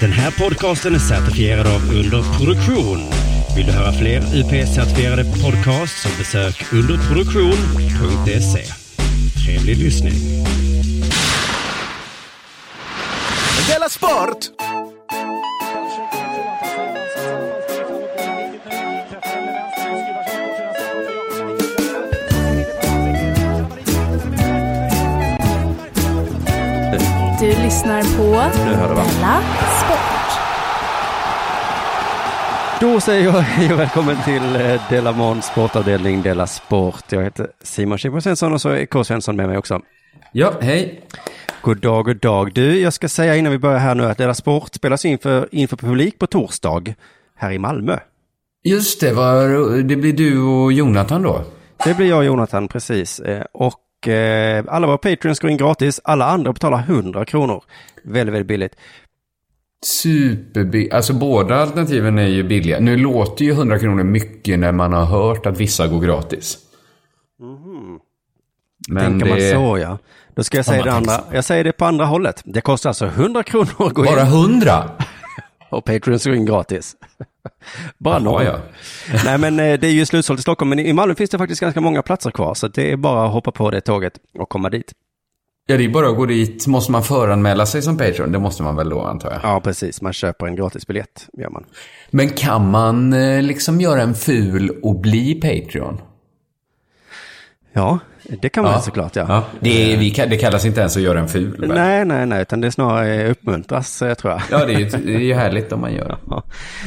Den här podcasten är certifierad av Underproduktion. Vill du höra fler UP-certifierade podcasts så besök underproduktion.se. Trevlig lyssning. Della Sport! Du lyssnar på hör du, va? Della Sport. Då säger jag hej och välkommen till eh, Delamon sportavdelning Della Sport. Jag heter Simon Chippen Svensson och så är K. Svensson med mig också. Ja, hej. God dag, god dag. Du, jag ska säga innan vi börjar här nu att Della Sport spelas in för, inför publik på torsdag här i Malmö. Just det, var, det blir du och Jonathan då? Det blir jag och Jonathan precis. Eh, Och eh, alla våra Patreons går in gratis. Alla andra betalar 100 kronor. Väldigt, väldigt billigt. Superbilligt. Alltså båda alternativen är ju billiga. Nu låter ju 100 kronor mycket när man har hört att vissa går gratis. Men Tänker man det så ja. Då ska jag säga man det andra. Jag säger det på andra hållet. Det kostar alltså 100 kronor att gå in. bara 100? Och Patreons går in gratis. Bara några. ja. Nej men eh, det är ju slutsålt i Stockholm, men i Malmö finns det faktiskt ganska många platser kvar. Så det är bara att hoppa på det tåget och komma dit. Ja, det är bara att gå dit. Måste man föranmäla sig som Patreon? Det måste man väl då, antar jag. Ja, precis. Man köper en gratisbiljett, gör man. Men kan man eh, liksom göra en ful och bli Patreon? Ja, det kan man Ja. såklart, ja. Ja, det, är, vi, det kallas inte ens att göra en ful. väl? Nej, nej, nej, utan det är snarare uppmuntras, eh, tror jag. Ja, det är, ju, det är ju härligt om man gör. Ja,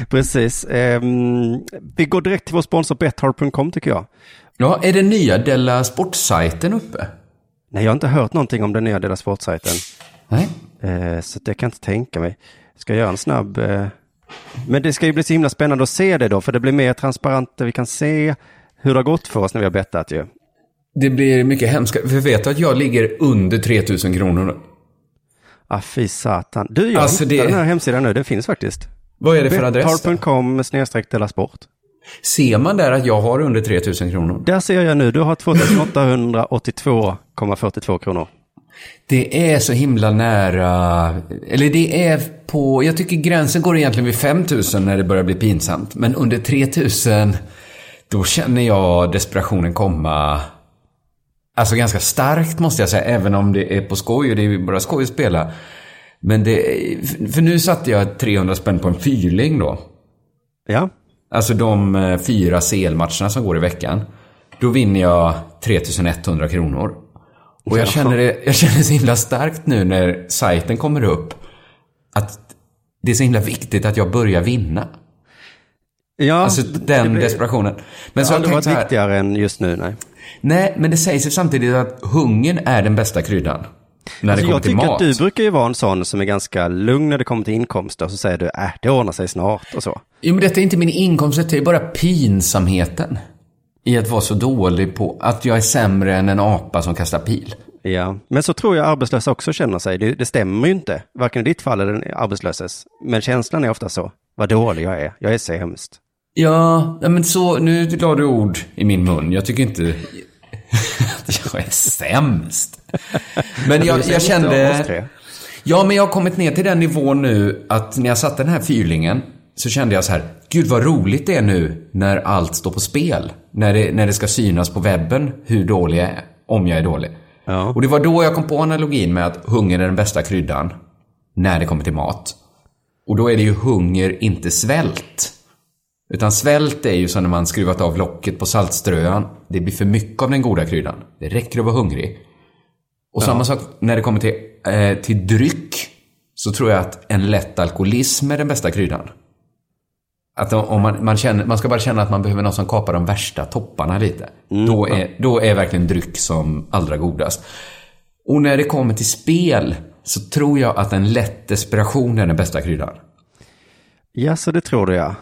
precis. Ehm, vi går direkt till vår sponsor Betthard.com tycker jag. Ja, är den nya Della Sport-sajten uppe? Nej, jag har inte hört någonting om den nya Dela Sportsajten. Nej. Eh, så det kan jag inte tänka mig. Ska jag göra en snabb... Eh... Men det ska ju bli så himla spännande att se det då, för det blir mer transparent. Vi kan se hur det har gått för oss när vi har bettat ju. Det blir mycket hemskt. För vet du att jag ligger under 3000 kronor nu? Ah, fy satan. Du, jag Alltså, det- den här hemsidan nu. Den finns faktiskt. Vad är det för adress? Betthard.com snedstreck Sport. Ser man där att jag har under 3000 kronor? Där ser jag nu, du har 2882,42 kronor. Det är så himla nära. Eller det är på... Jag tycker gränsen går egentligen vid 5000 när det börjar bli pinsamt. Men under 3000, då känner jag desperationen komma. Alltså ganska starkt måste jag säga, även om det är på skoj och det är ju bara skoj att spela. Men det... För nu satte jag 300 spänn på en fyrling då. Ja, Alltså de eh, fyra CL-matcherna som går i veckan. Då vinner jag 3100 kronor. Och jag känner, det, jag känner det så himla starkt nu när sajten kommer upp. Att det är så himla viktigt att jag börjar vinna. ja Alltså den blir- desperationen. Men det har aldrig jag varit här. viktigare än just nu, nej. Nej, men det sägs ju samtidigt att hungern är den bästa kryddan. När Alltså det kommer jag till tycker mat. att du brukar ju vara en sån som är ganska lugn när det kommer till inkomster. Så säger du, äh, det ordnar sig snart och så. Jo, men detta är inte min inkomst, det är bara pinsamheten. I att vara så dålig på att jag är sämre än en apa som kastar pil. Ja, men så tror jag arbetslösa också känner sig. Det, det stämmer ju inte, varken i ditt fall eller den arbetslöses. Men känslan är ofta så, vad dålig jag är, jag är sämst. Ja, men så, nu la du ord i min mun. Jag tycker inte att jag är sämst. Men jag, jag kände... Ja, men jag har kommit ner till den nivån nu att när jag satte den här fyrlingen så kände jag så här, gud vad roligt det är nu när allt står på spel. När det, när det ska synas på webben hur dålig jag är, om jag är dålig. Ja. Och det var då jag kom på analogin med att hunger är den bästa kryddan när det kommer till mat. Och då är det ju hunger, inte svält. Utan svält är ju som när man skruvat av locket på saltströan. Det blir för mycket av den goda kryddan. Det räcker att vara hungrig. Och samma sak när det kommer till, eh, till dryck. Så tror jag att en lätt alkoholism är den bästa kryddan. Att om man, man, känner, man ska bara känna att man behöver någon som kapar de värsta topparna lite. då, är, då är verkligen dryck som allra godast. Och när det kommer till spel så tror jag att en lätt desperation är den bästa kryddan. Ja, så det tror du ja.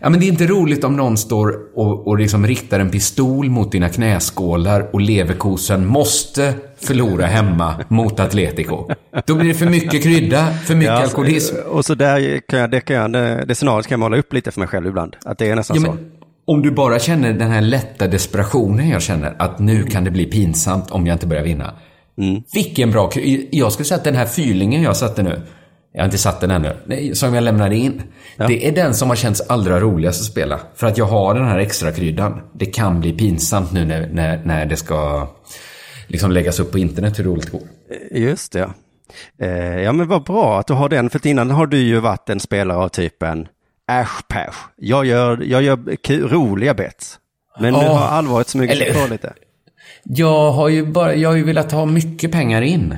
Ja, men det är inte roligt om någon står och, och liksom riktar en pistol mot dina knäskålar och leverkosen måste förlora hemma mot Atletico. Då blir det för mycket krydda, för mycket ja alkoholism. Och så där kan jag, det, kan jag, det, det scenariot kan jag måla upp lite för mig själv ibland. Att det är nästan Ja, så. men, om du bara känner den här lätta desperationen jag känner, att nu kan det bli pinsamt om jag inte börjar vinna. Vilken bra Jag skulle säga att den här fyrlingen jag satte nu, Jag har inte satt den ännu. Som jag lämnade in. Det är den som har känts allra roligast att spela. För att jag har den här extra kryddan. Det kan bli pinsamt nu när, när, när det ska liksom läggas upp på internet hur roligt det går. Just det. Eh, ja men vad bra att du har den, för innan har du ju varit en spelare av typen Ash Pash. Jag gör, jag gör roliga bets. Men nu Ja. har allvaret smugit sig på lite. Jag har ju bara, jag har ju velat ha mycket pengar in.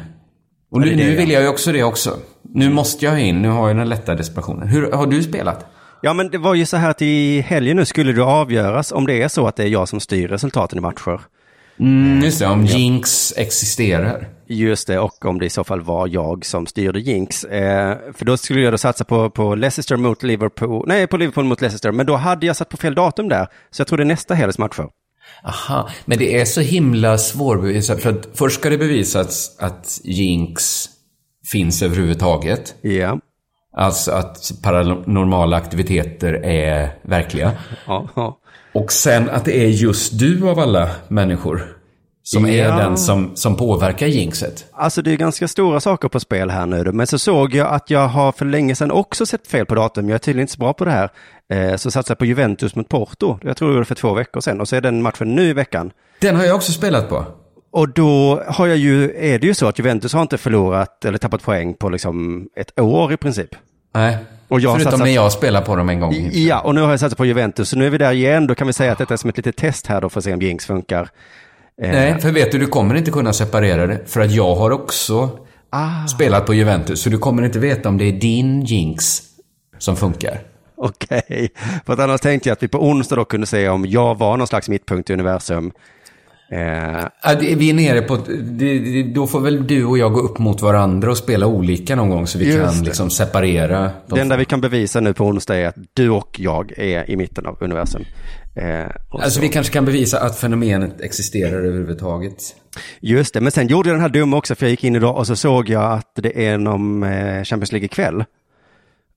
Och det nu, är det, nu vill jag ju också det också. Nu måste jag in, nu har jag den lätta desperationen. Hur har du spelat? Ja men det var ju så här att i helgen nu skulle det avgöras om det är så att det är jag som styr resultaten i matcher. Mm, just det, om Jinx existerar. Just det, och om det i så fall var jag som styrde Jinx. Eh, för då skulle jag då satsa på, på Leicester mot Liverpool, nej på Liverpool mot Leicester, men då hade jag satt på fel datum där. Så jag tror det är nästa helgs matcher. Aha, men det är så himla svårbevisat. För att först ska det bevisas att Jinx finns överhuvudtaget. Ja, Alltså att paranormala aktiviteter är verkliga. ja, ja. Och sen att det är just du av alla människor som är Ja. den som, som påverkar jinxet. Alltså det är ganska stora saker på spel här nu. Men så såg jag att jag har för länge sedan också sett fel på datum. Jag är tydligen inte så bra på det här. Eh, så satsade jag på Juventus mot Porto. Jag tror det var för två veckor sedan. Och så är den matchen nu i veckan. Den har jag också spelat på. Och då har jag ju, är det ju så att Juventus har inte förlorat eller tappat poäng på liksom ett år i princip. Nej. Och jag Förutom satsat- när jag spelar på dem en gång. Ja, och nu har jag satsat på Juventus. Så nu är vi där igen. Då kan vi säga att detta är som ett litet test här då för att se om Jinx funkar. Eh, Nej, för vet du, du kommer inte kunna separera det. För att jag har också Ah. spelat på Juventus. Så du kommer inte veta om det är din jinx som funkar. Okej, för att annars tänkte jag att vi på onsdag då kunde se om jag var någon slags mittpunkt i universum. Eh, Vi är nere på... Då får väl du och jag gå upp mot varandra och spela olika någon gång så vi Just kan liksom separera. det De, enda vi kan bevisa nu på onsdag är att du och jag är i mitten av universum. Eh, alltså så- vi kanske kan bevisa att fenomenet existerar överhuvudtaget. Just det, men sen gjorde jag den här dumma också för jag gick in idag och så såg jag att det är någon eh, Champions League ikväll.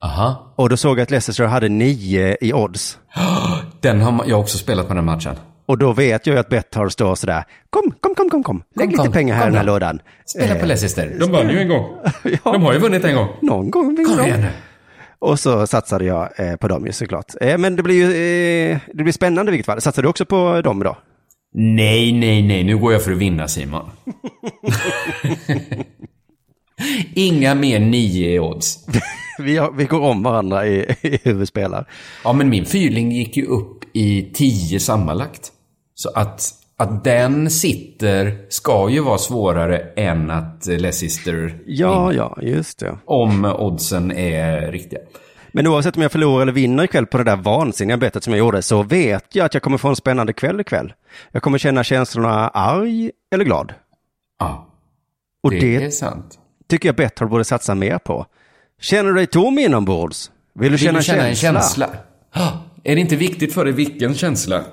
Aha. Och då såg jag att Leicester hade nio i odds. Den har jag också spelat på den matchen. Och då vet jag ju att Betthard står sådär, kom, kom, kom, kom, kom, lägg Kom, lite kom, pengar här i den här då. lådan. Spela på Leicester. De vann ju en gång. Ja. De har ju vunnit en gång. Någon gång vinner de. igen. Och så satsade jag eh, på dem ju såklart. Eh, men det blir ju eh, det blir spännande i vilket fall. Satsade du också på dem då? Nej, nej, nej. Nu går jag för att vinna Simon. Inga mer nio i odds. Vi, har, vi går om varandra i, i hur vi spelar. Ja, men min fyrling gick ju upp i tio sammanlagt. Så att, att den sitter ska ju vara svårare än att Leicester Ja, ja, just det. om oddsen är riktiga. Men oavsett om jag förlorar eller vinner ikväll på det där vansinniga bettet som jag gjorde så vet jag att jag kommer få en spännande kväll ikväll. Jag kommer känna känslorna arg eller glad. Ja, Och det, det, är sant. tycker jag Betthard borde satsa mer på. Känner du dig tom inombords? Vill du Vill känna, du känna en en känsla? Ah, Är det inte viktigt för dig vilken känsla?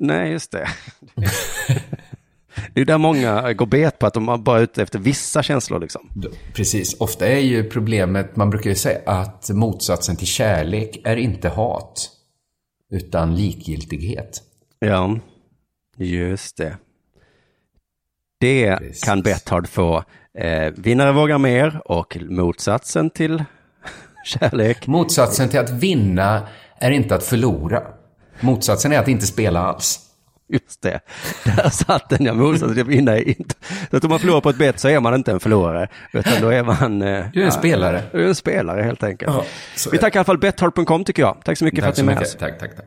Nej, just det. det är där många går bet på att de bara är ute efter vissa känslor liksom. Precis. Ofta är ju problemet, man brukar ju säga att motsatsen till kärlek är inte hat, utan likgiltighet. Ja, just det. Det Precis. kan Betthard få. Eh, vinnare vågar mer och motsatsen till kärlek. Motsatsen till att vinna är inte att förlora. Motsatsen är att inte spela alls. Just det, där satt den ja. Motsatsen är inte. Så att om man förlorar på ett bett så är man inte en förlorare. Utan då är man... Eh, Du är en spelare. Du är en spelare helt enkelt. Ja, Vi tackar i alla fall Betthard.com tycker jag. Tack så mycket för Tack att ni är med oss. Tack, tack, tack.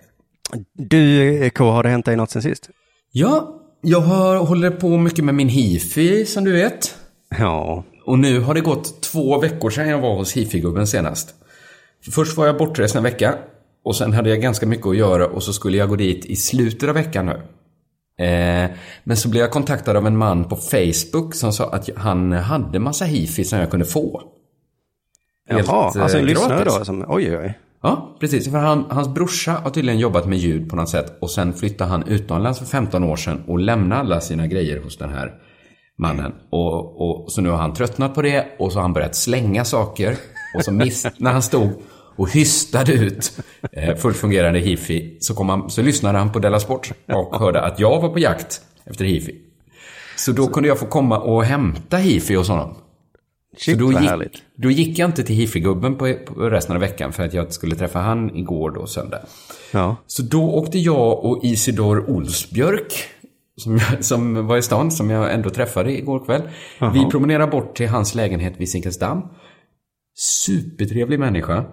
Du, K, har det hänt dig något sen sist? Ja, jag har, håller på mycket med min hifi, som du vet. Ja, Och nu har det gått två veckor sedan jag var hos hifi-gubben senast. Först var jag bortrest en vecka. Och sen hade jag ganska mycket att göra och så skulle jag gå dit i slutet av veckan nu. Eh, men så blev jag kontaktad av en man på Facebook som sa att han hade massa hifi som jag kunde få. Helt, Jaha, alltså en eh, lyssnare då? Som, oj, oj, oj. Ja, precis. För han, hans brorsa har tydligen jobbat med ljud på något sätt och sen flyttade han utomlands för 15 år sedan och lämnade alla sina grejer hos den här mannen. Och, och, så nu har han tröttnat på det och så har han börjat slänga saker. Och så miss, när han stod och hystade ut eh, fullt fungerande hifi så, kom han, så lyssnade han på Della Sport och hörde att jag var på jakt efter hifi. Så då kunde jag få komma och hämta hifi hos honom. Shit, så då gick, då gick jag inte till hifi-gubben på, på resten av veckan för att jag skulle träffa han igår då, söndag. Ja. Så då åkte jag och Isidor Olsbjörk, som, jag, som var i stan, som jag ändå träffade igår kväll. Vi promenerade bort till hans lägenhet vid Zinkensdamm. Supertrevlig människa.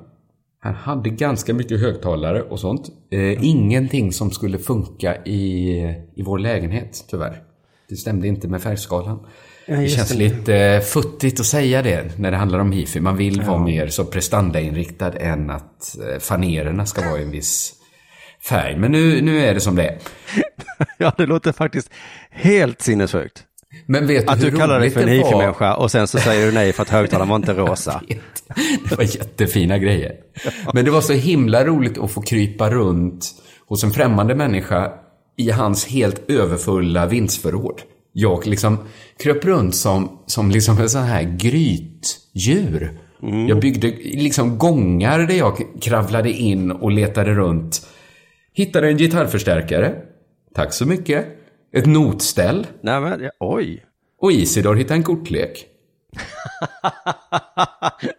Han hade ganska mycket högtalare och sånt. Eh, ingenting som skulle funka i, i vår lägenhet, tyvärr. Det stämde inte med färgskalan. det just känns det. lite eh, futtigt att säga det när det handlar om hifi. Man vill vara mer så prestandainriktad än att eh, fanererna ska vara i en viss färg. Men nu, nu är det som det är. ja, det låter faktiskt helt sinnessjukt. Men vet Att hur du kallar dig för en hifi-människa och sen så säger du nej för att högtalaren var inte rosa. Det var jättefina grejer. Men det var så himla roligt att få krypa runt hos en främmande människa i hans helt överfulla vindsförråd. Jag liksom kröp runt som, som liksom en sån här grytdjur. Jag byggde liksom gångar där jag kravlade in och letade runt. Hittade en gitarrförstärkare. Tack så mycket. Ett notställ. Nej, men, ja, oj. Och Isidor hittade en kortlek.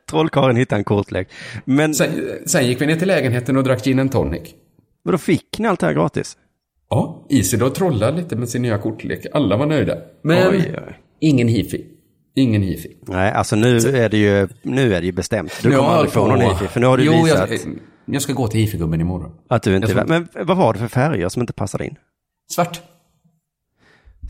Trollkarlen hittade en kortlek. Men, Sen, sen gick vi ner till lägenheten och drack gin and tonic. men då fick ni allt det här gratis? Ja, Isidor trollade lite med sin nya kortlek. Alla var nöjda. Men Oj, oj. ingen hifi. Ingen hifi. Nej, alltså nu är det ju, nu är det ju bestämt. Du kommer aldrig få någon hifi, för nu har du jo, visat Jag, jag ska gå till hifi-gubben imorgon. att du inte tror- Men vad var det för färger som inte passade in? Svart.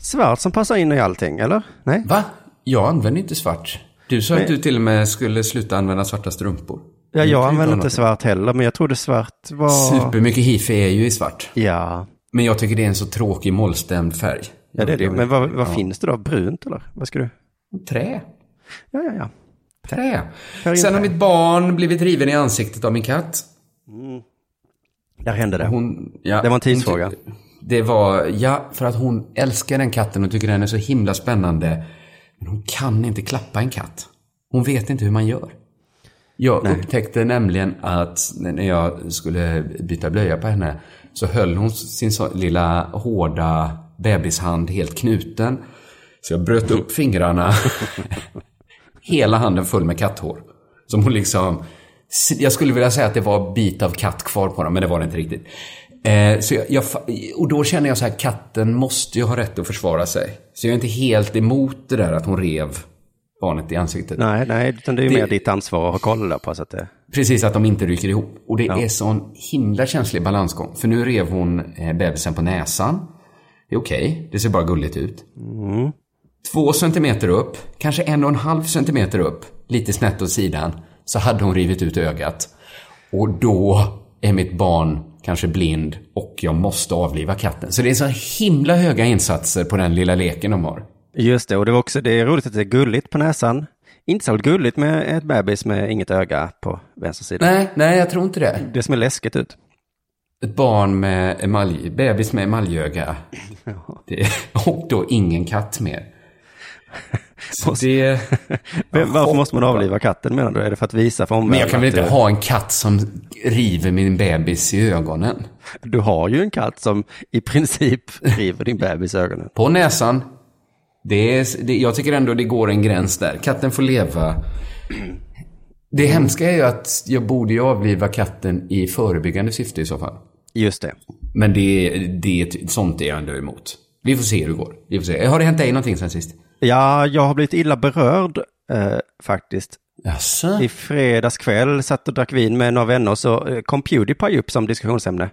Svart som passar in i allting, eller? Nej? Va? Jag använder inte svart. Du sa att du till och med skulle sluta använda svarta strumpor. Ja, jag använder inte svart heller, men jag trodde svart var... Supermycket hifi är ju i svart. Ja, Men jag tycker det är en så tråkig mollstämd färg. ja det är det. Men vad, vad Ja. finns det då? Brunt eller? Vad ska du? Trä. Ja, ja, ja. Trä. Färg Sen har mitt barn blivit riven i ansiktet av min katt. Där hände det. Hon, ja, Det var en hon tidsfråga. ty- Det var, ja, för att hon älskar den katten och tycker den är så himla spännande. Men hon kan inte klappa en katt. Hon vet inte hur man gör. Jag upptäckte nämligen att när jag skulle byta blöja på henne så höll hon sin så lilla hårda bebishand helt knuten. Så jag bröt upp fingrarna. Hela handen full med katthår. Som hon liksom... Jag skulle vilja säga att det var bit av katt kvar på dem, men det var det inte riktigt. Eh, så jag, jag, och då känner jag så här, katten måste ju ha rätt att försvara sig. Så jag är inte helt emot det där att hon rev barnet i ansiktet. Nej, nej, utan det är ju Det- mer ditt ansvar att ha koll på så att det... Precis, att de inte ryker ihop. Och det Ja. är sån himla känslig balansgång. För nu rev hon eh, bebisen på näsan. Det är okej, det ser bara gulligt ut. Två centimeter upp, kanske en och en halv centimeter upp, lite snett åt sidan, så hade hon rivit ut ögat. Och då är mitt barn kanske blind och jag måste avliva katten. Så det är så himla höga insatser på den lilla leken de har. Just det, och det var också, det är roligt att det är gulligt på näsan. Inte så gulligt med ett bebis med inget öga på vänster sida. Nej, nej, jag tror inte det. Det som är läskigt ut. Ett barn med emalj, bebis med emaljöga. Det, och då ingen katt mer. Det, Men Varför måste man avliva katten menar du? Är det för att visa för men omvärlden jag kan väl inte ha en katt som river min bebis i ögonen? du har ju en katt som i princip river din bebis i ögonen. På näsan. Det är, det, jag tycker ändå det går en gräns där. Katten får leva. Det hemska är ju att jag borde ju avliva katten i förebyggande syfte i så fall. Just det. Men det, det, sånt är jag ändå emot. Vi får se hur det går. Vi får se. Har det hänt dig någonting sen sist? Ja, jag har blivit illa berörd eh, faktiskt. Jaså? I fredags kväll satt och drack vin med några vänner så eh, kom Pewdiepie upp som diskussionsämne.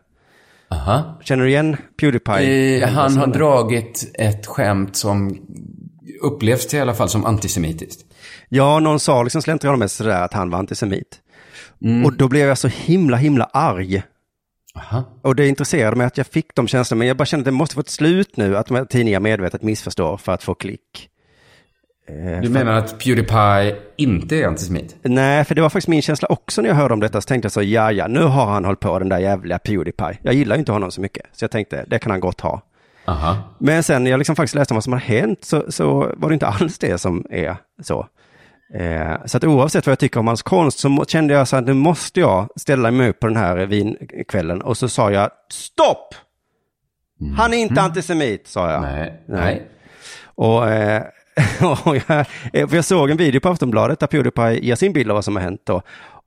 Aha. Känner du igen Pewdiepie? Eh, han har dragit ett skämt som upplevs i alla fall som antisemitiskt. Ja, någon sa liksom slentrianmässigt sådär att han var antisemit. Mm. Och då blev jag så himla, himla arg. Aha. Och det intresserade mig att jag fick de känslorna, men jag bara kände att det måste få ett slut nu, att de här tidningarna medvetet missförstår för att få klick. Eh, Du menar att Pewdiepie inte är antisemit? Nej, för det var faktiskt min känsla också när jag hörde om detta, så tänkte jag så, ja, ja, nu har han hållit på den där jävla Pewdiepie. Jag gillar ju inte honom så mycket, så jag tänkte, det kan han gott ha. Aha. Men sen när jag liksom faktiskt läste om vad som har hänt så, så var det inte alls det som är så. Eh, så att oavsett vad jag tycker om hans konst så kände jag så att nu måste jag ställa mig upp på den här vinkvällen. Och så sa jag stopp! Han är inte antisemit, sa jag. Nej. Nej. Och eh, Och jag, eh, för jag såg en video på Aftonbladet där Pewdiepie ger sin bild av vad som har hänt då.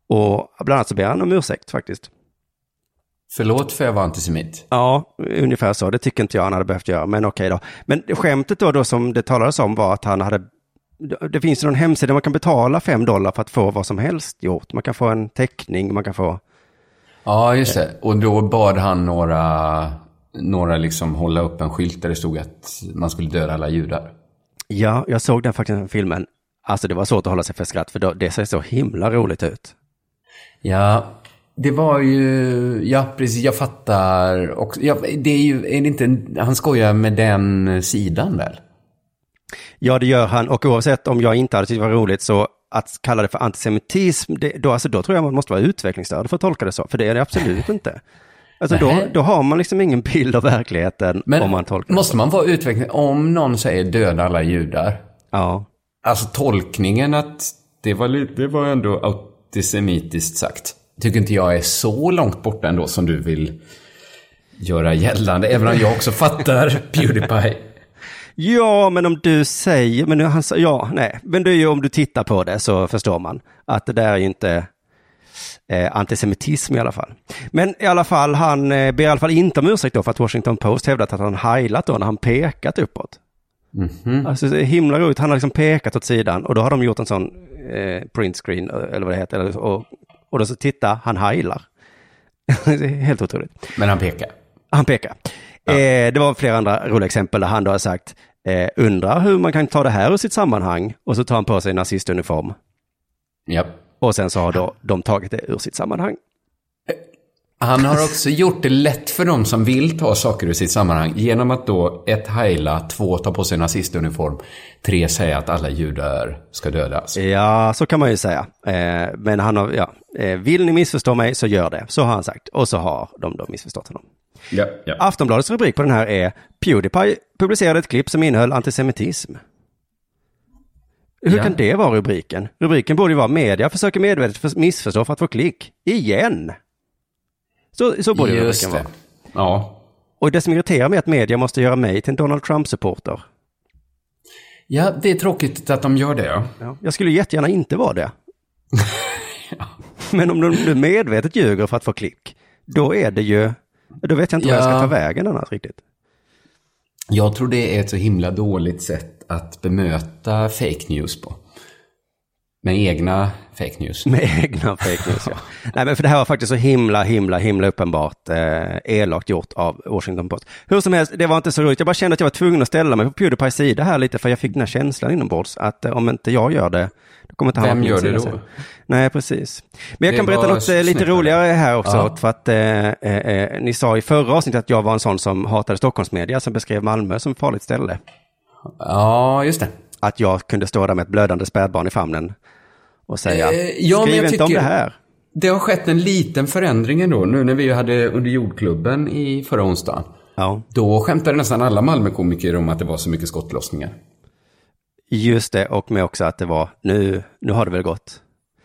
Och bland annat så ber han om ursäkt faktiskt. Förlåt för jag var antisemit. Ja, ungefär så. Det tycker inte jag han hade behövt göra, men okej då. Men skämtet då, då som det talades om var att han hade... Det finns någon hemsida där man kan betala fem dollar för att få vad som helst gjort. Man kan få en teckning, man kan få... Ja, just det. Och då bad han några, några liksom hålla upp en skylt där det stod att man skulle döda alla judar. Ja, jag såg den faktiskt, den filmen. Alltså det var svårt att hålla sig för skratt, för då, det ser så himla roligt ut. Ja, det var ju, ja precis, jag fattar. Och, ja, det är ju, är det inte, han skojar med den sidan väl? Ja, det gör han. Och oavsett om jag inte hade tyckt det var roligt så att kalla det för antisemitism, det, då, alltså, då tror jag man måste vara utvecklingsstörd för att tolka det så. För det är det absolut inte. Alltså då, då har man liksom ingen bild av verkligheten Men om man tolkar måste man vara utvecklad? Om någon säger döda alla judar. Ja. Alltså tolkningen att det var, lite, det var ändå antisemitiskt sagt. Tycker inte jag är så långt borta ändå som du vill göra gällande. Även om jag också fattar Pewdiepie. Ja, men om du säger, men nu han sa, ja, nej, men det är ju om du tittar på det så förstår man att det där är ju inte eh, antisemitism i alla fall. Men i alla fall, han eh, ber i alla fall inte om ursäkt då för att Washington Post hävdat att han heilat då när han pekat uppåt. Alltså det är himla roligt, han har liksom pekat åt sidan och då har de gjort en sån eh, printscreen eh, eller vad det heter, eller, och, och då så titta, han heilar. det är helt otroligt. Men han pekar. Han pekar. Eh, det var flera andra roliga exempel där han då har sagt, eh, undrar hur man kan ta det här ur sitt sammanhang och så tar han på sig nazistuniform. Ja. Och sen så har då de tagit det ur sitt sammanhang. Han har också gjort det lätt för dem som vill ta saker ur sitt sammanhang genom att då ett heila, två ta på sig nazistuniform, tre säga att alla judar ska dödas. Ja, så kan man ju säga. Eh, men han har, ja, eh, vill ni missförstå mig så gör det. Så har han sagt. Och så har de då missförstått honom. Ja, ja. Aftonbladets rubrik på den här är Pewdiepie publicerade ett klipp som innehöll antisemitism. Hur Ja. kan det vara rubriken? Rubriken borde ju vara media försöker medvetet för- missförstå för att få klick. Igen! Så, så borde Just rubriken det. vara. Ja. Och det som irriterar mig är att media måste göra mig till en Donald Trump-supporter. ja, det är tråkigt att de gör det. Ja. Ja, jag skulle jättegärna inte vara det. Men om du du medvetet ljuger för att få klick, då är det ju, då vet jag inte vad jag ska Ja. ta vägen annars riktigt. Jag tror det är ett så himla dåligt sätt att bemöta fake news på. Med egna fake news. Med egna fake news, ja. Nej, men för det här var faktiskt så himla, himla, himla uppenbart eh, elakt gjort av Washington Post. Hur som helst, det var inte så roligt. Jag bara kände att jag var tvungen att ställa mig på Pewdiepies sida här lite, för jag fick den här känslan inombords att eh, om inte jag gör det, då kommer inte han Vem gör det då? sen. Nej, precis. Men jag Det kan berätta något eh, lite roligare här också, Ja. för att eh, eh, eh, ni sa i förra avsnittet att jag var en sån som hatade Stockholmsmedia, som beskrev Malmö som ett farligt ställe. Ja, just det. Att jag kunde stå där med ett blödande spädbarn i famnen och säga, Eh, ja, skriv inte om det här. Det har skett en liten förändring ändå, nu när vi hade under jordklubben i förra onsdagen. Ja. Då skämtade nästan alla Malmökomiker om att det var så mycket skottlossningar. Just det, och med också att det var, nu, nu har det väl gått.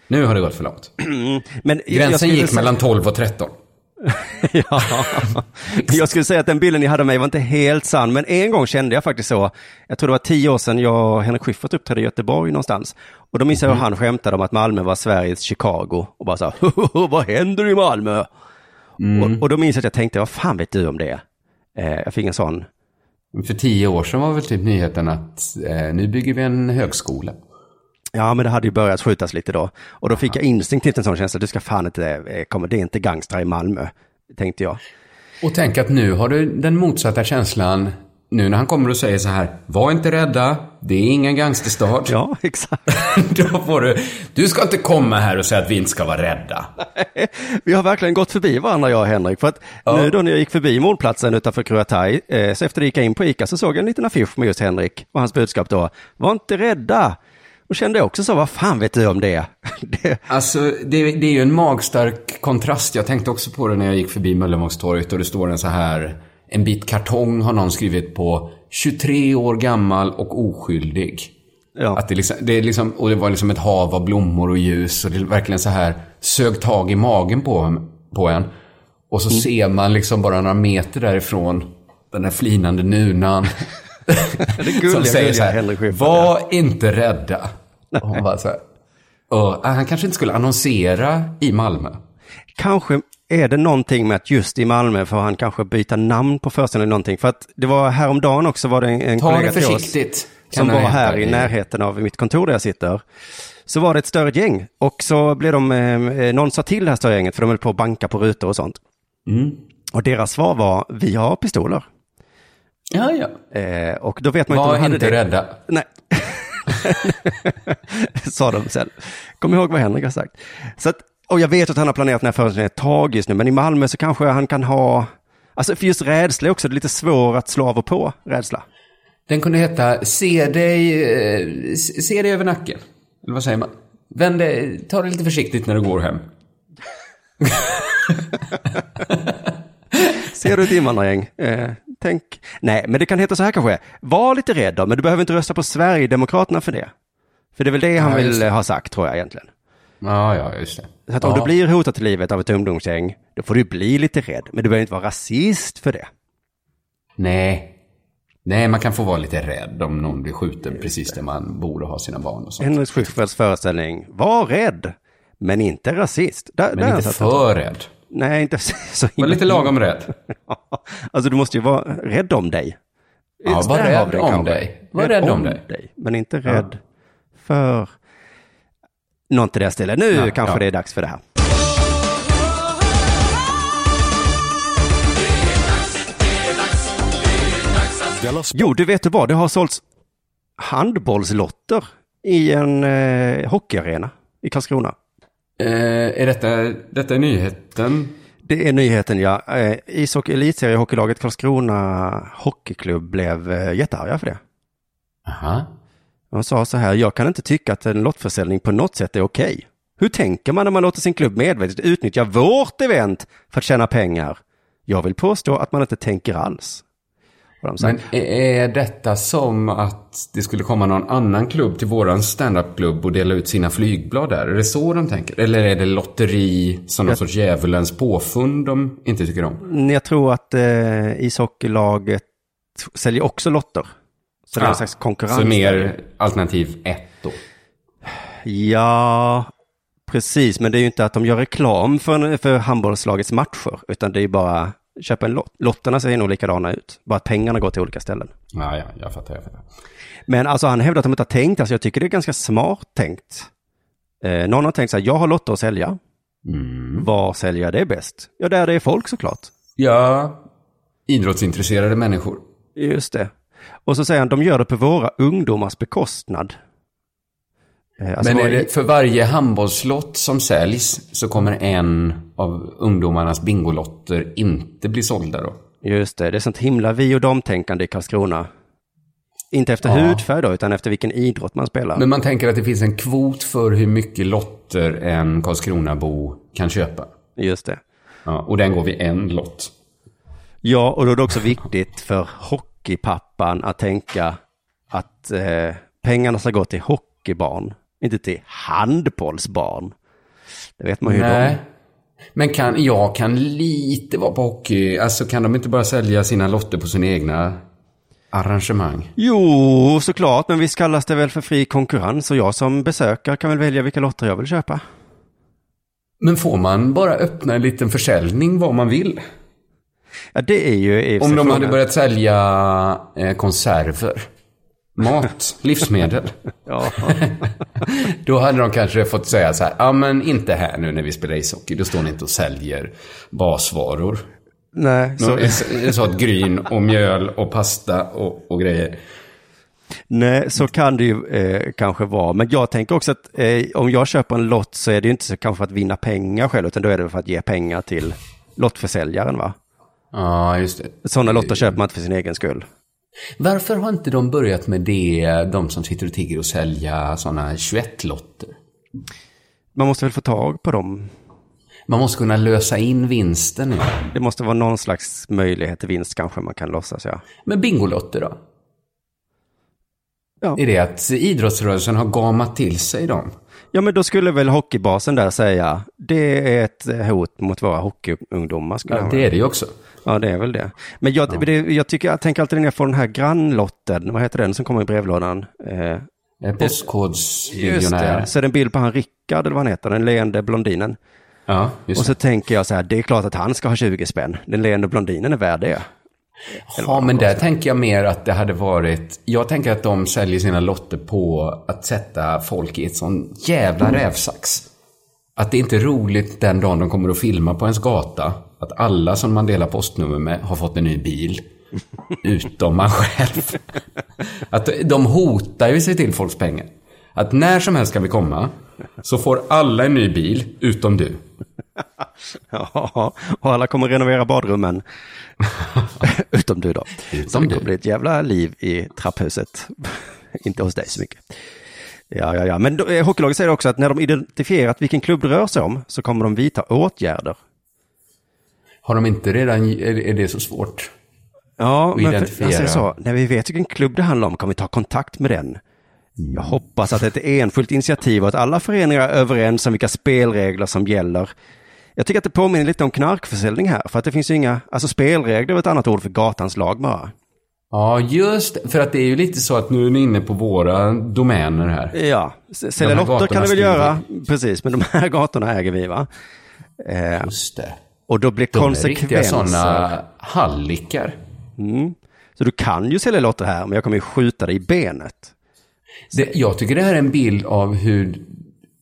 Nu har det gått för långt. Men Gränsen gick mellan 12 och 13. ja. Jag skulle säga att den bilden ni hade av mig var inte helt sann, men en gång kände jag faktiskt så. Jag tror det var tio år sedan jag och Henrik Schyffert uppträdde i Göteborg någonstans. Och då minns jag hur han skämtade om att Malmö var Sveriges Chicago. Och bara så här, vad händer i Malmö? Och, och då minns jag att jag tänkte, vad fan vet du om det? Eh, jag fick en sån, För tio år sedan var väl typ nyheten att eh, nu bygger vi en högskola. Ja men det hade ju börjat skjutas lite då. Och då fick jag instinktivt en sån känsla, du ska fan inte, eh, komma, det är inte gangstrar i Malmö, tänkte jag. Och tänk att nu har du den motsatta känslan. Nu när han kommer och säger så här, var inte rädda, det är ingen gangsterstad. Ja, exakt. Då får du, du ska inte komma här och säga att vi inte ska vara rädda. Vi har verkligen gått förbi varandra jag och Henrik. För att nu då när jag gick förbi målplatsen utanför Kruataj, eh, så efter det gick jag in på ICA så såg jag en liten affisch med just Henrik och hans budskap då, var inte rädda. Och kände också så, vad fan vet du om det? det Alltså, det, det är ju en magstark kontrast. Jag tänkte också på det när jag gick förbi Möllevångstorget och det står en så här, en bit kartong har någon skrivit på, 23 år gammal och oskyldig. ja. Att det, liksom, det är liksom, och det var liksom ett hav av blommor och ljus och det är verkligen så här sög tag i magen på, på en. Och så ser man liksom bara några meter därifrån den här flinande nunan Det som gulliga, säger gulliga så här, var inte rädda. Och hon bara så här, och han kanske inte skulle annonsera i Malmö. Kanske är det någonting med att just i Malmö får han kanske byta namn på föreställningen någonting. För att det var häromdagen också var det en, en Ta kollega det till oss som var här i närheten av mitt kontor där jag sitter. Så var det ett större gäng och så blev de, eh, någon sa till det här större gänget för de höll på att banka på rutor och sånt. Mm. Och deras svar var, vi har pistoler. Ja, ja. Eh, och då vet man inte Var om de hade inte det. rädda. Nej. Sa de sen. Kom ihåg vad Henrik har sagt. Så att, och jag vet att han har planerat den här föreställningen ett tag just nu, men i Malmö så kanske han kan ha, alltså för just rädsla är också lite svår att slå av och på, rädsla. Den kunde heta Se dig, eh, se dig över nacken. Eller vad säger man? Vänd dig, ta det lite försiktigt när du går hem. Ser du ett invandrargäng? Eh, tänk, nej, men det kan heta så här kanske. Var lite rädd då, men du behöver inte rösta på Sverigedemokraterna för det. För det är väl det han Ja, vill det. ha sagt, tror jag egentligen. Ja, ja, just det. Så att om Ja. du blir hotad till livet av ett ungdomsgäng, då får du bli lite rädd. Men du behöver inte vara rasist för det. Nej. Nej, man kan få vara lite rädd om någon blir skjuten precis där man bor och har sina barn och sånt. Henrik Schyfferts föreställning, var rädd, men inte rasist. Där, Men där inte för rädd. Nej, inte så himla- lite lagom rädd. Alltså du måste ju vara rädd om dig. Ja, var rädd om kanske. dig. Var rädd om dig. Men inte rädd för något i det stället. Nu Ja, kanske ja. det är dags för det här. Jo, du vet du vad? Det har sålts handbollslotter i en eh, hockeyarena i Karlskrona. Eh, är detta, detta är nyheten? Det är nyheten, ja. Eh, ishockey elitseriehockeylaget Karlskrona Hockeyklubb blev eh, jättearga för det. Aha. De sa så här, jag kan inte tycka att en lottförsäljning på något sätt är okej. Hur tänker man när man låter sin klubb medvetet utnyttja vårt event för att tjäna pengar? Jag vill påstå att man inte tänker alls. De Men är- detta som att det skulle komma någon annan klubb till våran standup-klubb och dela ut sina flygblad där? Är det så de tänker? Eller är det lotteri som någon sorts djävulens påfund de inte tycker om? jag tror att eh, ishockeylaget säljer också lotter. Så det är en slags konkurrens. Så mer alternativ ett då? Ja, precis. Men det är ju inte att de gör reklam för, för handbollslagets matcher, utan det är ju bara köpa en lott. Lotterna ser nog likadana ut, bara att pengarna går till olika ställen. Ja, ja, jag fattar, jag fattar. Men alltså han hävdar att de inte har tänkt, alltså jag tycker det är ganska smart tänkt. Eh, någon har tänkt så här, jag har lotter att sälja. Var säljer jag det bäst? Ja, där det är folk såklart. Ja, idrottsintresserade människor. Just det. Och så säger han, de gör det på våra ungdomars bekostnad. Eh, alltså Men det för varje handbollslott som säljs så kommer en av ungdomarnas bingolotter inte bli sålda då? Just det, det är sånt himla vi och dem-tänkande i Karlskrona. Inte efter Ja. hudfärg då, utan efter vilken idrott man spelar. Men man tänker att det finns en kvot för hur mycket lotter en Karlskronabo kan köpa. Just det. Ja, och den går vid en lott. Ja, och då är det också viktigt för hockeypappan att tänka att eh, pengarna ska gå till hockeybarn, inte till handbollsbarn. Det vet man ju Nej. då. Men kan, jag kan lite vara på hockey. Alltså kan de inte bara sälja sina lotter på sina egna arrangemang? Jo, såklart, men visst kallas det väl för fri konkurrens och jag som besökare kan väl välja vilka lotter jag vill köpa. Men får man bara öppna en liten försäljning vad man vill? Ja, det är ju Om de hade börjat sälja eh, konserver, mat, livsmedel. Ja, Då hade de kanske fått säga så här, ja men inte här nu när vi spelar ishockey, då står ni inte och säljer basvaror. nej, så, Så, så att gryn och mjöl och pasta och, och grejer. nej, så kan det ju eh, kanske vara. Men jag tänker också att eh, om jag köper en lott så är det ju inte så kanske för att vinna pengar själv, utan då är det för att ge pengar till lottförsäljaren, va? Ja, just det. Sådana lotter köper man inte för sin egen skull. Varför har inte de börjat med det, de som sitter och tigger och sälja sådana 21-lotter? Man måste väl få tag på dem. Man måste kunna lösa in vinsten nu. Det måste vara någon slags möjlighet till vinst kanske man kan låtsas, ja. Men Bingolotter då? Ja. Är det att idrottsrörelsen har gamat till sig dem? Ja, men då skulle väl hockeybasen där säga, det är ett hot mot våra hockeyungdomar. Skulle Ja, det är det ju också. Ja, det är väl det. Men jag, det, jag tycker, jag tänker alltid när jag får den här grannlotten, vad heter den som kommer i brevlådan? Eh, Eh, Postkodsmiljonär. så är det en bild på han Rickard, eller vad han heter, den leende blondinen. Ja, just Och så det. tänker jag så här, det är klart att han ska ha 20 spänn. Den leende blondinen är värd det. Ja, men där tänker jag mer att det hade varit... Jag tänker att de säljer sina lotter på att sätta folk i ett sån jävla rävsax. Att det inte är roligt den dagen de kommer att filma på ens gata. Att alla som man delar postnummer med har fått en ny bil. Utom man själv. Att de hotar ju sig till folks pengar. Att när som helst kan vi komma. Så får alla en ny bil, utom du. Ja, och alla kommer renovera badrummen. Utom du då. Utom så det kommer bli ett jävla liv i trapphuset. Inte hos dig så mycket. Ja, ja, ja. Men då, eh, hockeylaget säger också att när de identifierat vilken klubb det rör sig om så kommer de vidta åtgärder. Har de inte redan... Är är det så svårt? Ja, men för, säger så, när vi vet vilken klubb det handlar om kan vi ta kontakt med den. Jag hoppas att det är ett enskilt initiativ och att alla föreningar är överens om vilka spelregler som gäller. Jag tycker att det påminner lite om knarkförsäljning här, för att det finns ju inga, alltså spelregler är ett annat ord för gatans lag bara. Ja, just. För att det är ju lite så att nu är ni inne på våra domäner här. Ja, sälja De lotter kan du väl göra, precis, men de här gatorna äger vi va? Eh, Just det. och då blir De är riktiga konsekvenser. sådana hallickar. Så du kan ju sälja lotter här, men jag kommer ju skjuta dig i benet. Det, jag tycker det här är en bild av hur,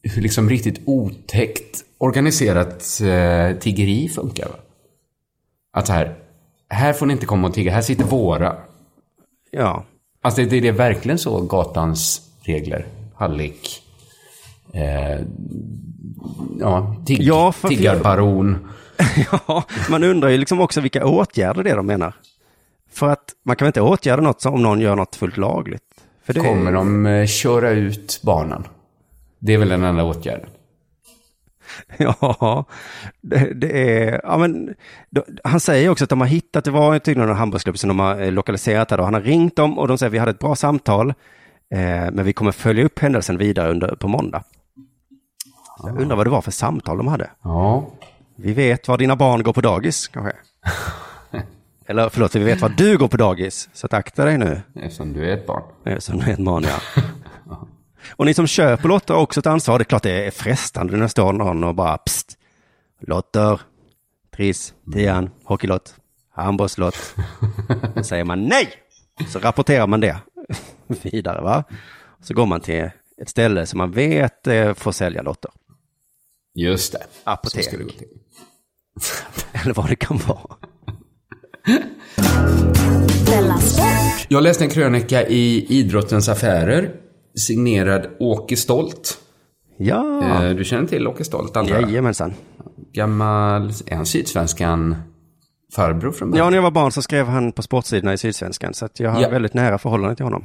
hur liksom riktigt otäckt organiserat eh, tiggeri funkar. Va? Att här, här får ni inte komma och tigga, här sitter våra. Ja, Alltså det, det är verkligen så gatans regler. Hallick. Eh, ja, tig, Ja, för- tiggarbaron. Ja, man undrar ju liksom också vilka åtgärder det är de menar. För att man kan väl inte åtgärda något om någon gör något fullt lagligt? Det Kommer de eh, köra ut barnen? Det är väl den enda åtgärden. Ja, det, det är, ja men, då, han säger också att de har hittat, det var tydligen en handbollsklubb som de har eh, lokaliserat där och han har ringt dem och de säger vi hade ett bra samtal, eh, men vi kommer följa upp händelsen vidare under, på måndag. Jag undrar vad det var för samtal de hade. Ja. Vi vet var dina barn går på dagis, kanske. Eller förlåt, vi vet var du går på dagis, så att akta dig nu. Eftersom du är ett barn. Eh, Som är ett man, ja. Och ni som köper lotter har också ett ansvar. Det är klart det är frestande när det står någon och bara pst. Lotter, Triss, Tian, hockeylott, handbollslott. Då säger man nej! Så rapporterar man det vidare, va? Så går man till ett ställe som man vet eh, får sälja lotter. Just det. Apotek. Eller vad det kan vara. Jag läste en krönika i Idrottens Affärer, signerad Åke Stolt. Ja, Eh, Du känner till Åke Stolt, antar jag? jajamensan. Gammal, är han Sydsvenskan farbror från Ja, början? när jag var barn så skrev han på sportsidorna i Sydsvenskan. Så jag har Ja. väldigt nära förhållande till honom.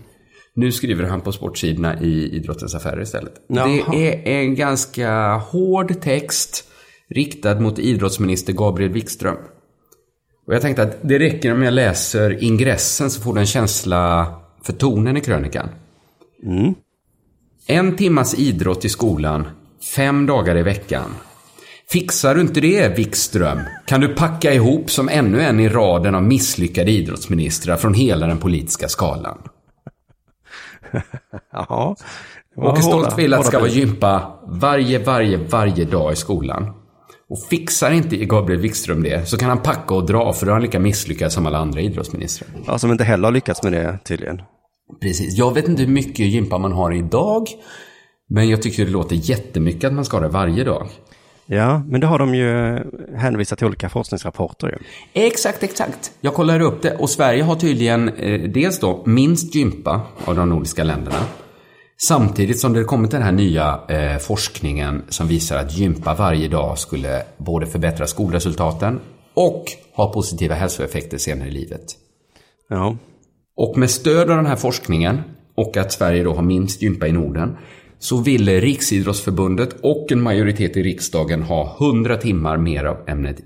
Nu skriver han på sportsidorna i Idrottens Affärer istället. Jaha. Det är en ganska hård text riktad mot idrottsminister Gabriel Wikström. Och jag tänkte att det räcker om jag läser ingressen så får du en känsla för tonen i krönikan. En timmas idrott i skolan, fem dagar i veckan. Fixar du inte det, Wikström, kan du packa ihop som ännu en i raden av misslyckade idrottsministrar från hela den politiska skalan. Var Åke Stolt vill att det ska vara gympa varje, varje, varje dag i skolan. Och fixar inte Gabriel Wikström det så kan han packa och dra för då är han lika misslyckad som alla andra idrottsministrar. Ja, som inte heller har lyckats med det tydligen. Precis. Jag vet inte hur mycket gympa man har idag. Men jag tycker det låter jättemycket att man ska ha det varje dag. Ja, men det har de ju hänvisat till olika forskningsrapporter ju. Exakt, exakt. Jag kollade upp det och Sverige har tydligen eh, dels då minst gympa av de nordiska länderna. Samtidigt som det kommit den här nya eh, forskningen som visar att gympa varje dag skulle både förbättra skolresultaten och ha positiva hälsoeffekter senare i livet. Ja, Och med stöd av den här forskningen och att Sverige då har minst gympa i Norden så ville Riksidrottsförbundet och en majoritet i riksdagen ha 100 timmar mer av ämnet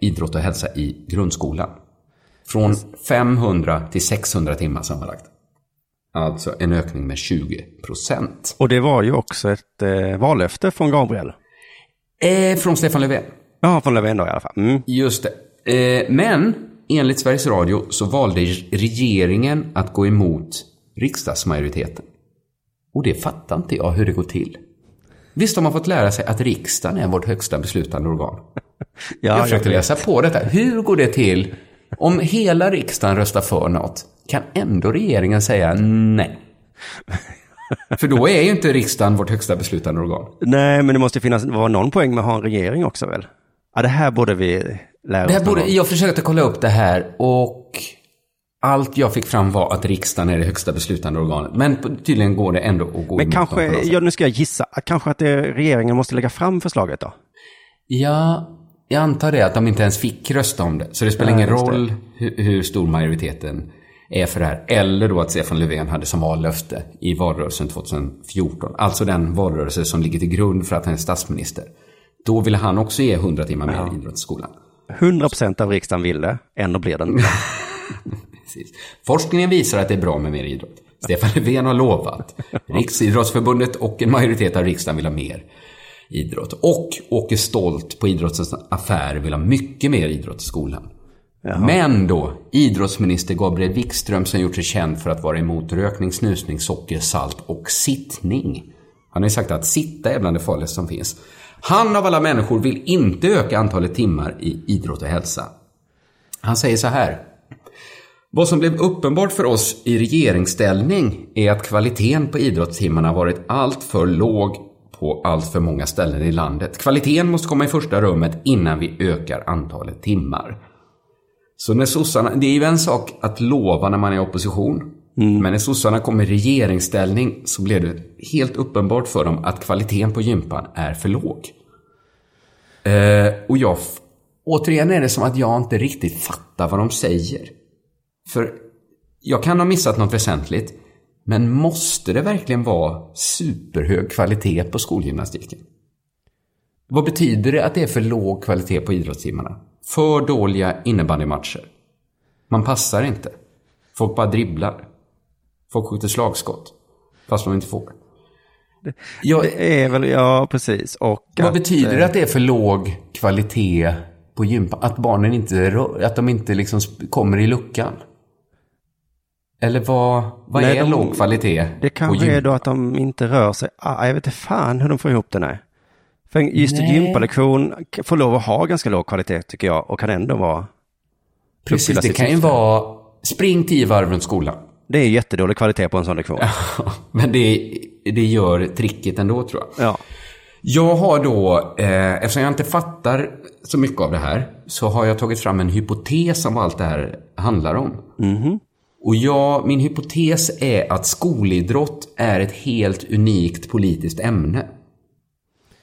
idrott och hälsa i grundskolan. Från 500 till 600 timmar sammanlagt. Alltså en ökning med 20 procent. Och det var ju också ett eh, vallöfte från Gabriel. Eh, från Stefan Löfven. Ja, från Löfven då i alla fall. Mm. Just det. Eh, men enligt Sveriges Radio så valde regeringen att gå emot riksdagsmajoriteten. Och det fattar inte jag hur det går till. Visst har man fått lära sig att riksdagen är vårt högsta beslutande organ. Ja, jag försökte vet. läsa på detta. Hur går det till? Om hela riksdagen röstar för något, kan ändå regeringen säga nej? För då är ju inte riksdagen vårt högsta beslutande organ. Nej, men det måste finnas vara någon poäng med att ha en regering också väl? Ja, det här borde vi lära Det här oss. borde, jag försökte kolla upp det här och allt jag fick fram var att riksdagen är det högsta beslutande organet. Men tydligen går det ändå att gå Men kanske, ja, nu ska jag gissa, kanske att det, regeringen måste lägga fram förslaget då? Ja, jag antar det att de inte ens fick rösta om det. Så det spelar Ja, ingen roll hur, hur stor majoriteten är för det här. Eller då att Stefan Löfven hade som vallöfte i valrörelsen 2014. Alltså den valrörelse som ligger till grund för att han är statsminister. Då ville han också ge 100 timmar mer idrott i skolan. 100 procent av riksdagen vill det, ändå inte. Precis. Forskningen visar att det är bra med mer idrott. Stefan Löfven har lovat. Riksidrottsförbundet och en majoritet av riksdagen vill ha mer idrott. Och Åke Stolt på Idrottens affär vill ha mycket mer idrott i skolan. Men då, idrottsminister Gabriel Wikström som gjort sig känd för att vara emot rökning, snusning, socker, salt och sittning. Han har ju sagt att sitta är bland det farligaste som finns. Han av alla människor vill inte öka antalet timmar i idrott och hälsa. Han säger så här. Vad som blev uppenbart för oss i regeringsställning är att kvaliteten på idrottstimmarna varit alltför låg på alltför många ställen i landet. Kvaliteten måste komma i första rummet innan vi ökar antalet timmar. Så när sossarna, det är ju en sak att lova när man är i opposition. Men när sossarna kom i regeringsställning så blev det helt uppenbart för dem att kvaliteten på gympan är för låg. Eh, och jag, återigen är det som att jag inte riktigt fattar vad de säger. För jag kan ha missat något väsentligt. Men måste det verkligen vara superhög kvalitet på skolgymnastiken? Vad betyder det att det är för låg kvalitet på idrottstimmarna? För dåliga innebandymatcher. Man passar inte. Folk bara dribblar. Folk skjuter slagskott. Fast de inte får. Jag, Det är väl, ja precis. Och vad att, betyder eh, det att det är för låg kvalitet på gympa? Att barnen inte, rör- att de inte liksom kommer i luckan? Eller vad, vad Nej, är de- låg kvalitet Det på kanske är gympa? då att de inte rör sig. Ah, jag vet inte fan hur de får ihop det, nej. För just Nej. gympalektion får lov att ha ganska låg kvalitet tycker jag och kan ändå vara... Precis, det kan ju vara spring tio varv runt skolan. Det är jättedålig kvalitet på en sån lektion. Men det, det gör tricket ändå tror jag. Ja. Jag har då, eh, eftersom jag inte fattar så mycket av det här, så har jag tagit fram en hypotes om vad allt det här handlar om. Och jag, min hypotes är att skolidrott är ett helt unikt politiskt ämne.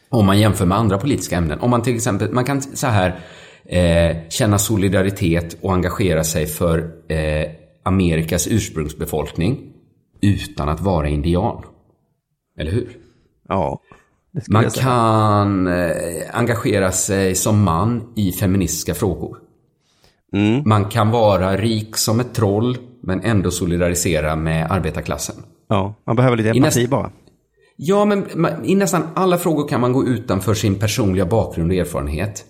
Om man jämför med andra politiska ämnen. Om man till exempel, man kan så här eh, känna solidaritet och engagera sig för eh, Amerikas ursprungsbefolkning utan att vara indian. Eller hur? Ja. Man kan eh, engagera sig som man i feministiska frågor. Mm. Man kan vara rik som ett troll men ändå solidarisera med arbetarklassen. Ja, man behöver lite empati nästa- bara. Ja, men i nästan alla frågor kan man gå utanför sin personliga bakgrund och erfarenhet.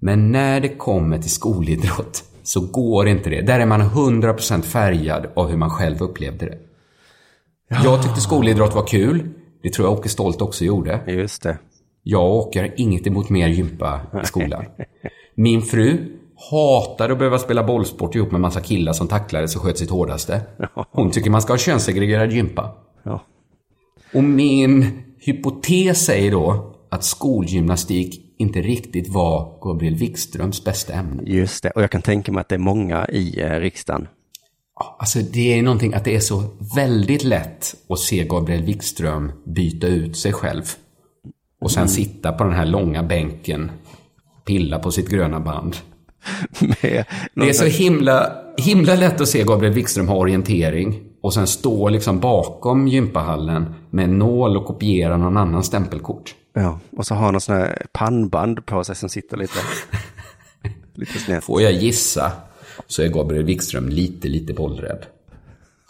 Men när det kommer till skolidrott så går inte det. Där är man 100% färgad av hur man själv upplevde det. Jag tyckte skolidrott var kul. Det tror jag Åke Stolt också gjorde. Just det. Jag och Åke har inget emot mer gympa i skolan. Min fru hatade att behöva spela bollsport ihop med massa killar som tacklades och sköt sitt hårdaste. Hon tycker man ska ha könssegregerad gympa. Ja. Och min hypotes säger då att skolgymnastik inte riktigt var Gabriel Wikströms bästa ämne. Just det. Och jag kan tänka mig att det är många i eh, riksdagen. Alltså det är någonting att det är så väldigt lätt att se Gabriel Wikström byta ut sig själv. Och sen sitta på den här långa bänken, pilla på sitt gröna band. Det är så himla, himla lätt att se Gabriel Wikström ha orientering och sen stå liksom bakom gympahallen med nål och kopiera någon annans stämpelkort. Ja, och så har någon sån här pannband på sig som sitter lite, lite snett. Får jag gissa så är Gabriel Wikström lite, lite bollrädd.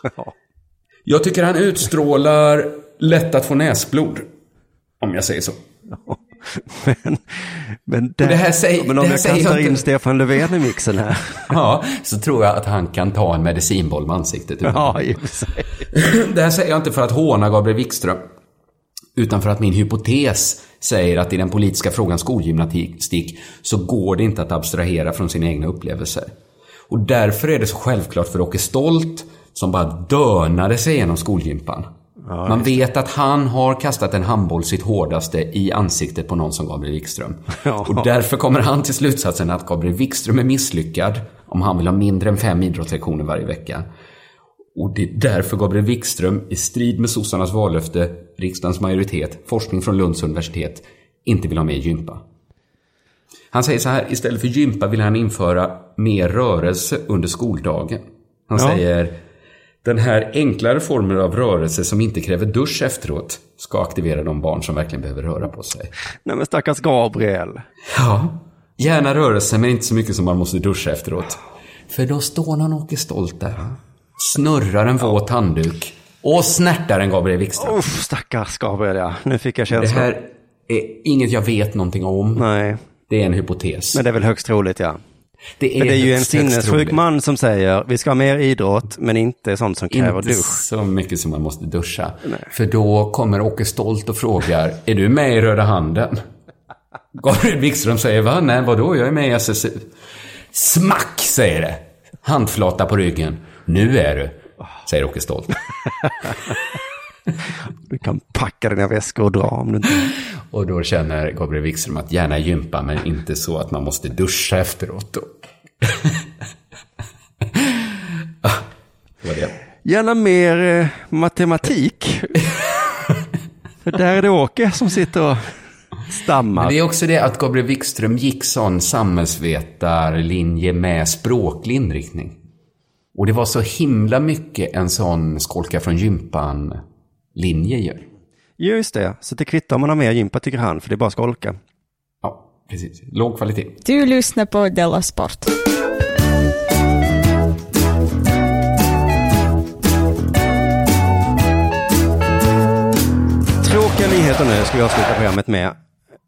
Ja. Jag tycker han utstrålar lätt att få näsblod. Om jag säger så. Men, men, där, det här säger- men om det här jag kastar jag in inte- Stefan Löfven i mixen här. Ja, så tror jag att han kan ta en medicinboll med ansiktet. Ja. Det här säger jag inte för att håna Gabriel Wikström. Utan för att min hypotes säger att i den politiska frågan skolgymnastik så går det inte att abstrahera från sina egna upplevelser. Och därför är det så självklart för Åke Stolt som bara dönade sig igenom skolgympan. Man vet att han har kastat en handboll sitt hårdaste i ansiktet på någon som Gabriel Wikström. Ja. Och därför kommer han till slutsatsen att Gabriel Wikström är misslyckad om han vill ha mindre än fem idrottslektioner varje vecka. Och det är därför Gabriel Wikström, i strid med sossarnas vallöfte, riksdagens majoritet, forskning från Lunds universitet, inte vill ha mer gympa. Han säger så här, istället för gympa vill han införa mer rörelse under skoldagen. Han Ja. säger, den här enklare formen av rörelse som inte kräver dusch efteråt ska aktivera de barn som verkligen behöver röra på sig. Nej men stackars Gabriel. Ja, gärna rörelse men inte så mycket som man måste duscha efteråt. För då står någon Åke Stolt där. Snurrar en våt handduk. Och snärtar en Gabriel Wikström. Uff, stackars Gabriel ja. Nu fick jag Det känslan. här är inget jag vet någonting om. Nej, Det är en hypotes. men det är väl högst troligt ja. Det är, Men det är ju en sinnessjuk man som säger vi ska ha mer idrott men inte sånt som kräver Inte dusch. så mycket som man måste duscha. För då kommer Åke Stolt och frågar, är du med i Röda Handen? Gabriel Wikström säger, va? Nej, vadå? Jag är med i SSU. Smack, säger det. Handflata på ryggen. Nu är du, säger Åke Stolt. Du kan packa dina väskor och dra om du inte... Och då känner Gabriel Wikström att gärna gympa, men inte så att man måste duscha efteråt. Det var det. Gärna mer eh, matematik. För där är det Åke som sitter och stammar. Men det är också det att Gabriel Wikström gick sån samhällsvetarlinje med språklig inriktning. Och det var så himla mycket en sån skolka från gympan-linje ju. Just det, så det kvittar om man har mer gympa tycker han, för det är bara skolka. Ja, precis. Låg kvalitet. Du lyssnar på Della Sport. Tråkiga nyheter nu ska vi avsluta programmet med.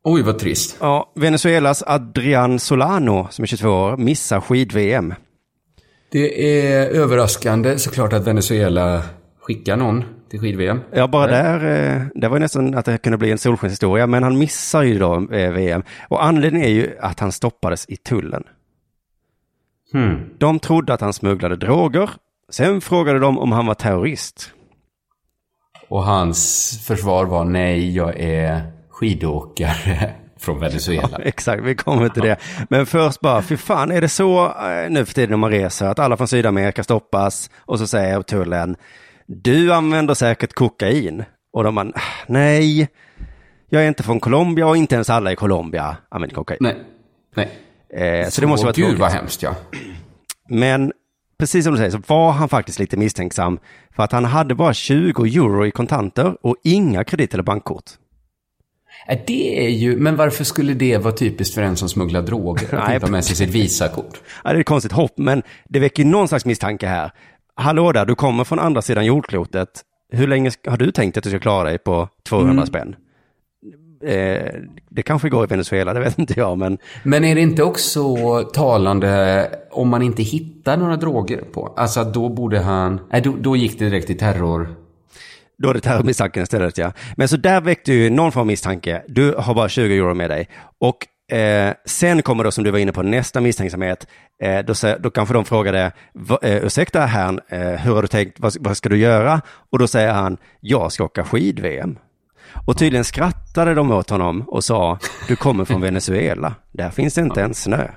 Oj, vad trist. Ja, Venezuelas Adrian Solano, som är 22 år, missar skid-VM. Det är överraskande såklart att Venezuela skickar någon till skid-VM. Ja, bara där, eh, det var nästan att det kunde bli en solskenshistoria, men han missar ju då eh, VM. Och anledningen är ju att han stoppades i tullen. Hmm. De trodde att han smugglade droger. Sen frågade de om han var terrorist. Och hans försvar var nej, jag är skidåkare från Venezuela. Exakt, vi kommer till det. Men först bara, fy fan, är det så eh, nu för tiden när man reser att alla från Sydamerika stoppas och så säger tullen, du använder säkert kokain. Och de bara, nej, jag är inte från Colombia och inte ens alla i Colombia använder kokain. Nej, nej. Eh, så, det måste vara Gud tråkigt. vad hemskt ja. Men precis som du säger så var han faktiskt lite misstänksam för att han hade bara 20 euro i kontanter och inga kredit eller bankkort. Äh, Det är ju, men varför skulle det vara typiskt för en som smugglar droger? Att inte ha med sig sitt Visakort. Ja, det är ett konstigt hopp, men det väcker någon slags misstanke här. Hallå där, du kommer från andra sidan jordklotet. Hur länge har du tänkt att du ska klara dig på 200 spänn? Eh, det kanske går i Venezuela, det vet inte jag, men Men är det inte också talande om man inte hittar några droger på? Alltså då borde han, nej då, då gick det direkt till terror. då är det terrormisstanken istället, ja. Men så där väckte ju någon form av misstanke. Du har bara 20 euro med dig. Och eh, sen kommer då, som du var inne på, nästa misstänksamhet. Eh, då, då kanske de frågade, "Va- eh, ursäkta herrn, eh, hur har du tänkt, vad, vad ska du göra? Och då säger han, jag ska åka skid-VM. Och tydligen skrattade de åt honom och sa, du kommer från Venezuela, där finns det inte ens snö.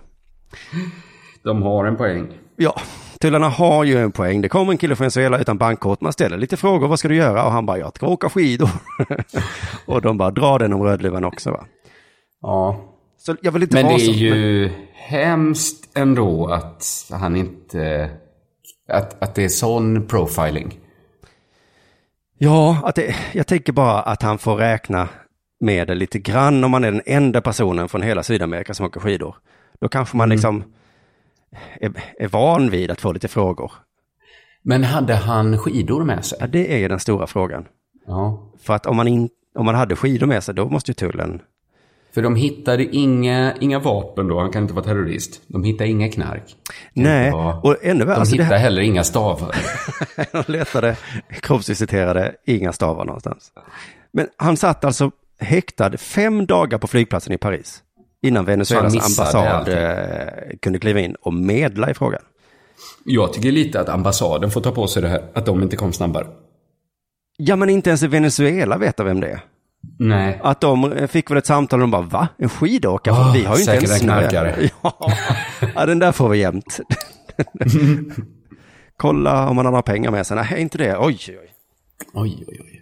De har en poäng. Ja, tullarna har ju en poäng. Det kommer en kille från Venezuela utan bankkort. Man ställer lite frågor. Vad ska du göra? Och han bara, jag ska åka skidor. och de bara, dra den om Rödluvan också va? Ja. Så jag vill inte Men det vara är så. ju hemskt ändå att han inte, att, att det är sån profiling. Ja, att det, jag tänker bara att han får räkna med det lite grann om man är den enda personen från hela Sydamerika som åker skidor. Då kanske man liksom är, är van vid att få lite frågor. Men hade han skidor med sig? Ja, det är den stora frågan. Ja. För att om man, in, om man hade skidor med sig, då måste ju tullen... För de hittade inga, inga vapen då, han kan inte vara terrorist. De hittade inga knark. Nej, Ja. och ännu värre, De alltså hittade här, heller inga stavar. de letade kroppsvisiterade, inga stavar någonstans. Men han satt alltså häktad fem dagar på flygplatsen i Paris. Innan Venezuelas ambassad eh, kunde kliva in och medla i frågan. Jag tycker lite att ambassaden får ta på sig det här, att de inte kom snabbare. Ja, men inte ens i Venezuela vet vem det är. Nej. Att de fick väl ett samtal och de bara, va? En skidåkare? Ah, vi har ju inte ens en snö." Ja. ja, den där får vi jämt. Kolla om man har några pengar med sig. Nej, inte det. Oj, oj, oj. Oj, oj, oj.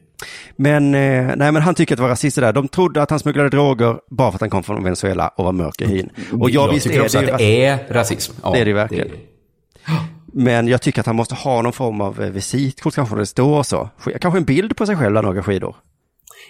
Men, eh, nej, men han tycker att det var rasister där. De trodde att han smugglade droger bara för att han kom från Venezuela och var mörk i hyn. Och jag, visst tycker är också det att det är rasism. Ja, Det är det verkligen. Men jag tycker att han måste ha någon form av eh, visitkort, kanske det står så. Sk- Kanske en bild på sig själv där några skidor.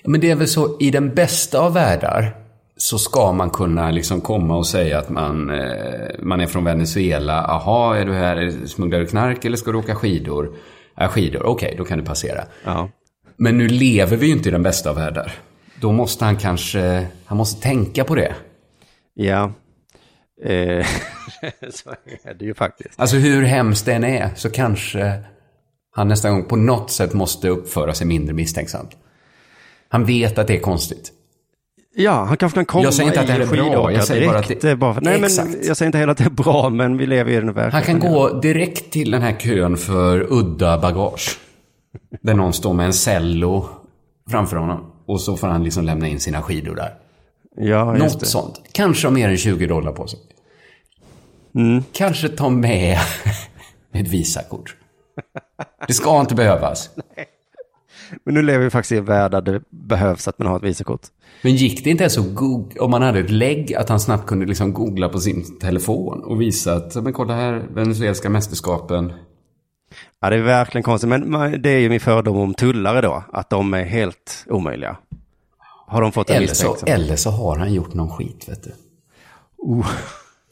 Men det är väl så, i den bästa av världar så ska man kunna liksom komma och säga att man, eh, man är från Venezuela. Aha, är du här, smugglar du knark eller ska du åka skidor? Ja, skidor, okej, då kan du passera. Ja. Men nu lever vi ju inte i den bästa av världar. Då måste han kanske, han måste tänka på det. Ja. Eh, så är det ju faktiskt. Alltså hur hemskt det än är så kanske han nästa gång på något sätt måste uppföra sig mindre misstänksamt. Han vet att det är konstigt. Ja, han kanske kan komma Jag säger inte att det är bra, jag säger bara att direkt, det- eh, bara för, Nej, Exakt. men jag säger inte heller att det är bra, men vi lever i den verkligheten. Han kan gå direkt till den här kön för udda bagage. Där någon står med en cello framför honom. Och så får han liksom lämna in sina skidor där. Ja, just Något det. sånt. Kanske ha mer än 20 dollar på sig. Mm. Kanske ta med ett Visakort. Det ska inte behövas. Men nu lever vi faktiskt i en värld där det behövs att man har ett visakort. Men gick det inte ens att googla, om man hade ett lägg, att han snabbt kunde liksom googla på sin telefon och visa att, men kolla här, Venezuelska mästerskapen. Ja, det är verkligen konstigt, men det är ju min fördom om tullare då, att de är helt omöjliga. Har de fått en Eller så, eller så har han gjort någon skit, vet du. Oh.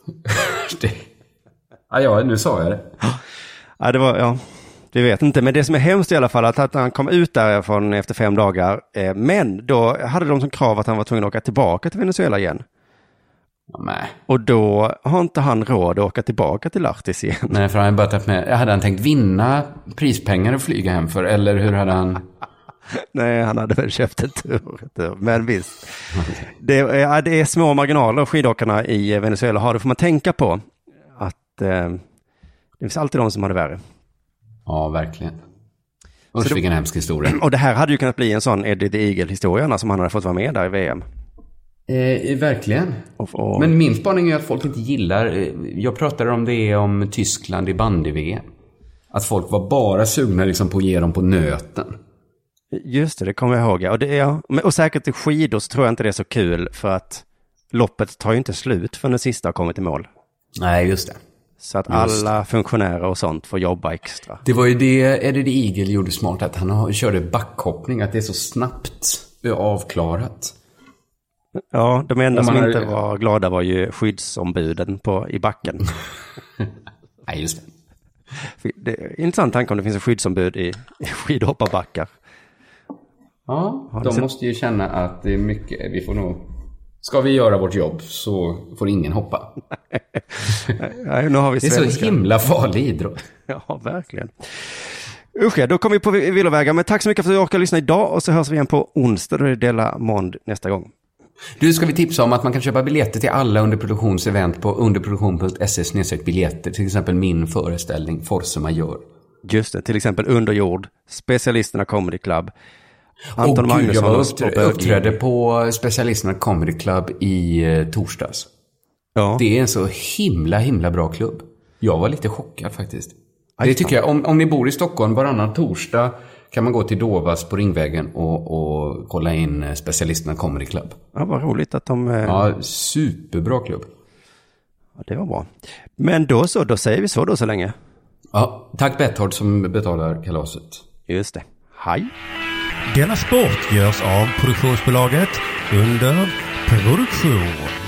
det... Ja, ja, nu sa jag det. Ja, det var, ja, vi vet inte, men det som är hemskt i alla fall, att, att han kom ut därifrån efter fem dagar, eh, men då hade de som krav att han var tvungen att åka tillbaka till Venezuela igen. Nej. Och då har inte han råd att åka tillbaka till Lahtis igen. Nej, för han hade börjat med, hade han tänkt vinna prispengar och flyga hem för? Eller hur hade han... Nej, han hade väl köpt en tur. Men visst, det, är- ja, det är små marginaler skidåkarna i Venezuela har. Det får man tänka på. Att eh, det finns alltid de som har det värre. Ja, verkligen. Usch, vilken hemsk historia. Och det här hade ju kunnat bli en sån Eddie the Eagle-historia som han hade fått vara med där i VM. Eh, verkligen. Och, och, Men min spaning är att folk inte gillar, eh, jag pratade om det om Tyskland i bandy-VM. Att folk var bara sugna liksom på att ge dem på nöten. Just det, det kommer jag ihåg. ja. Och, det men- och säkert i skidor så tror jag inte det är så kul för att loppet tar ju inte slut förrän den sista har kommit i mål. Nej, just det. Så att Just alla funktionärer och sånt får jobba extra. Det var ju det Eddie Eagle gjorde smart, att han körde backhoppning, att det är så snabbt avklarat. Ja, de enda Om som har- inte var glada var ju skyddsombuden på, i backen. Nej, just det. Det är intressant tanke om det finns en skyddsombud i, i skidhopparbackar. Ja, de måste ju känna att det är mycket, vi får nog... Ska vi göra vårt jobb så får ingen hoppa. Ja, nu har vi Det är så himla farlig idrott. Ja, verkligen. Usch ja, då kommer vi på villovägar. Men tack så mycket för att du orkade lyssna idag och så hörs vi igen på onsdag. Då är det Dela Mond nästa gång. Du, ska vi tipsa om att man kan köpa biljetter till alla underproduktionsevent på underproduktion.se biljetter. Till exempel min föreställning Force Majeure. Just det, till exempel Underjord, Specialisterna Comedy Club, Anton gud, jag var Magnusson och upptr- Bög- uppträdde på Specialisterna Comedy Club i eh, torsdags. Ja, Det är en så himla, himla bra klubb. Jag var lite chockad faktiskt. Aj, Det tycker jag, om, om ni bor i Stockholm varannan torsdag kan man gå till Dovas på Ringvägen och, och kolla in eh, Specialisterna Comedy Club. ja, vad roligt att de... eh, Ja. Ja, superbra klubb. det var bra. Men då så, då säger vi så då så länge. Ja, tack Betthard som betalar kalaset. Just det. Hej. Denna sport görs av produktionsbolaget under produktion.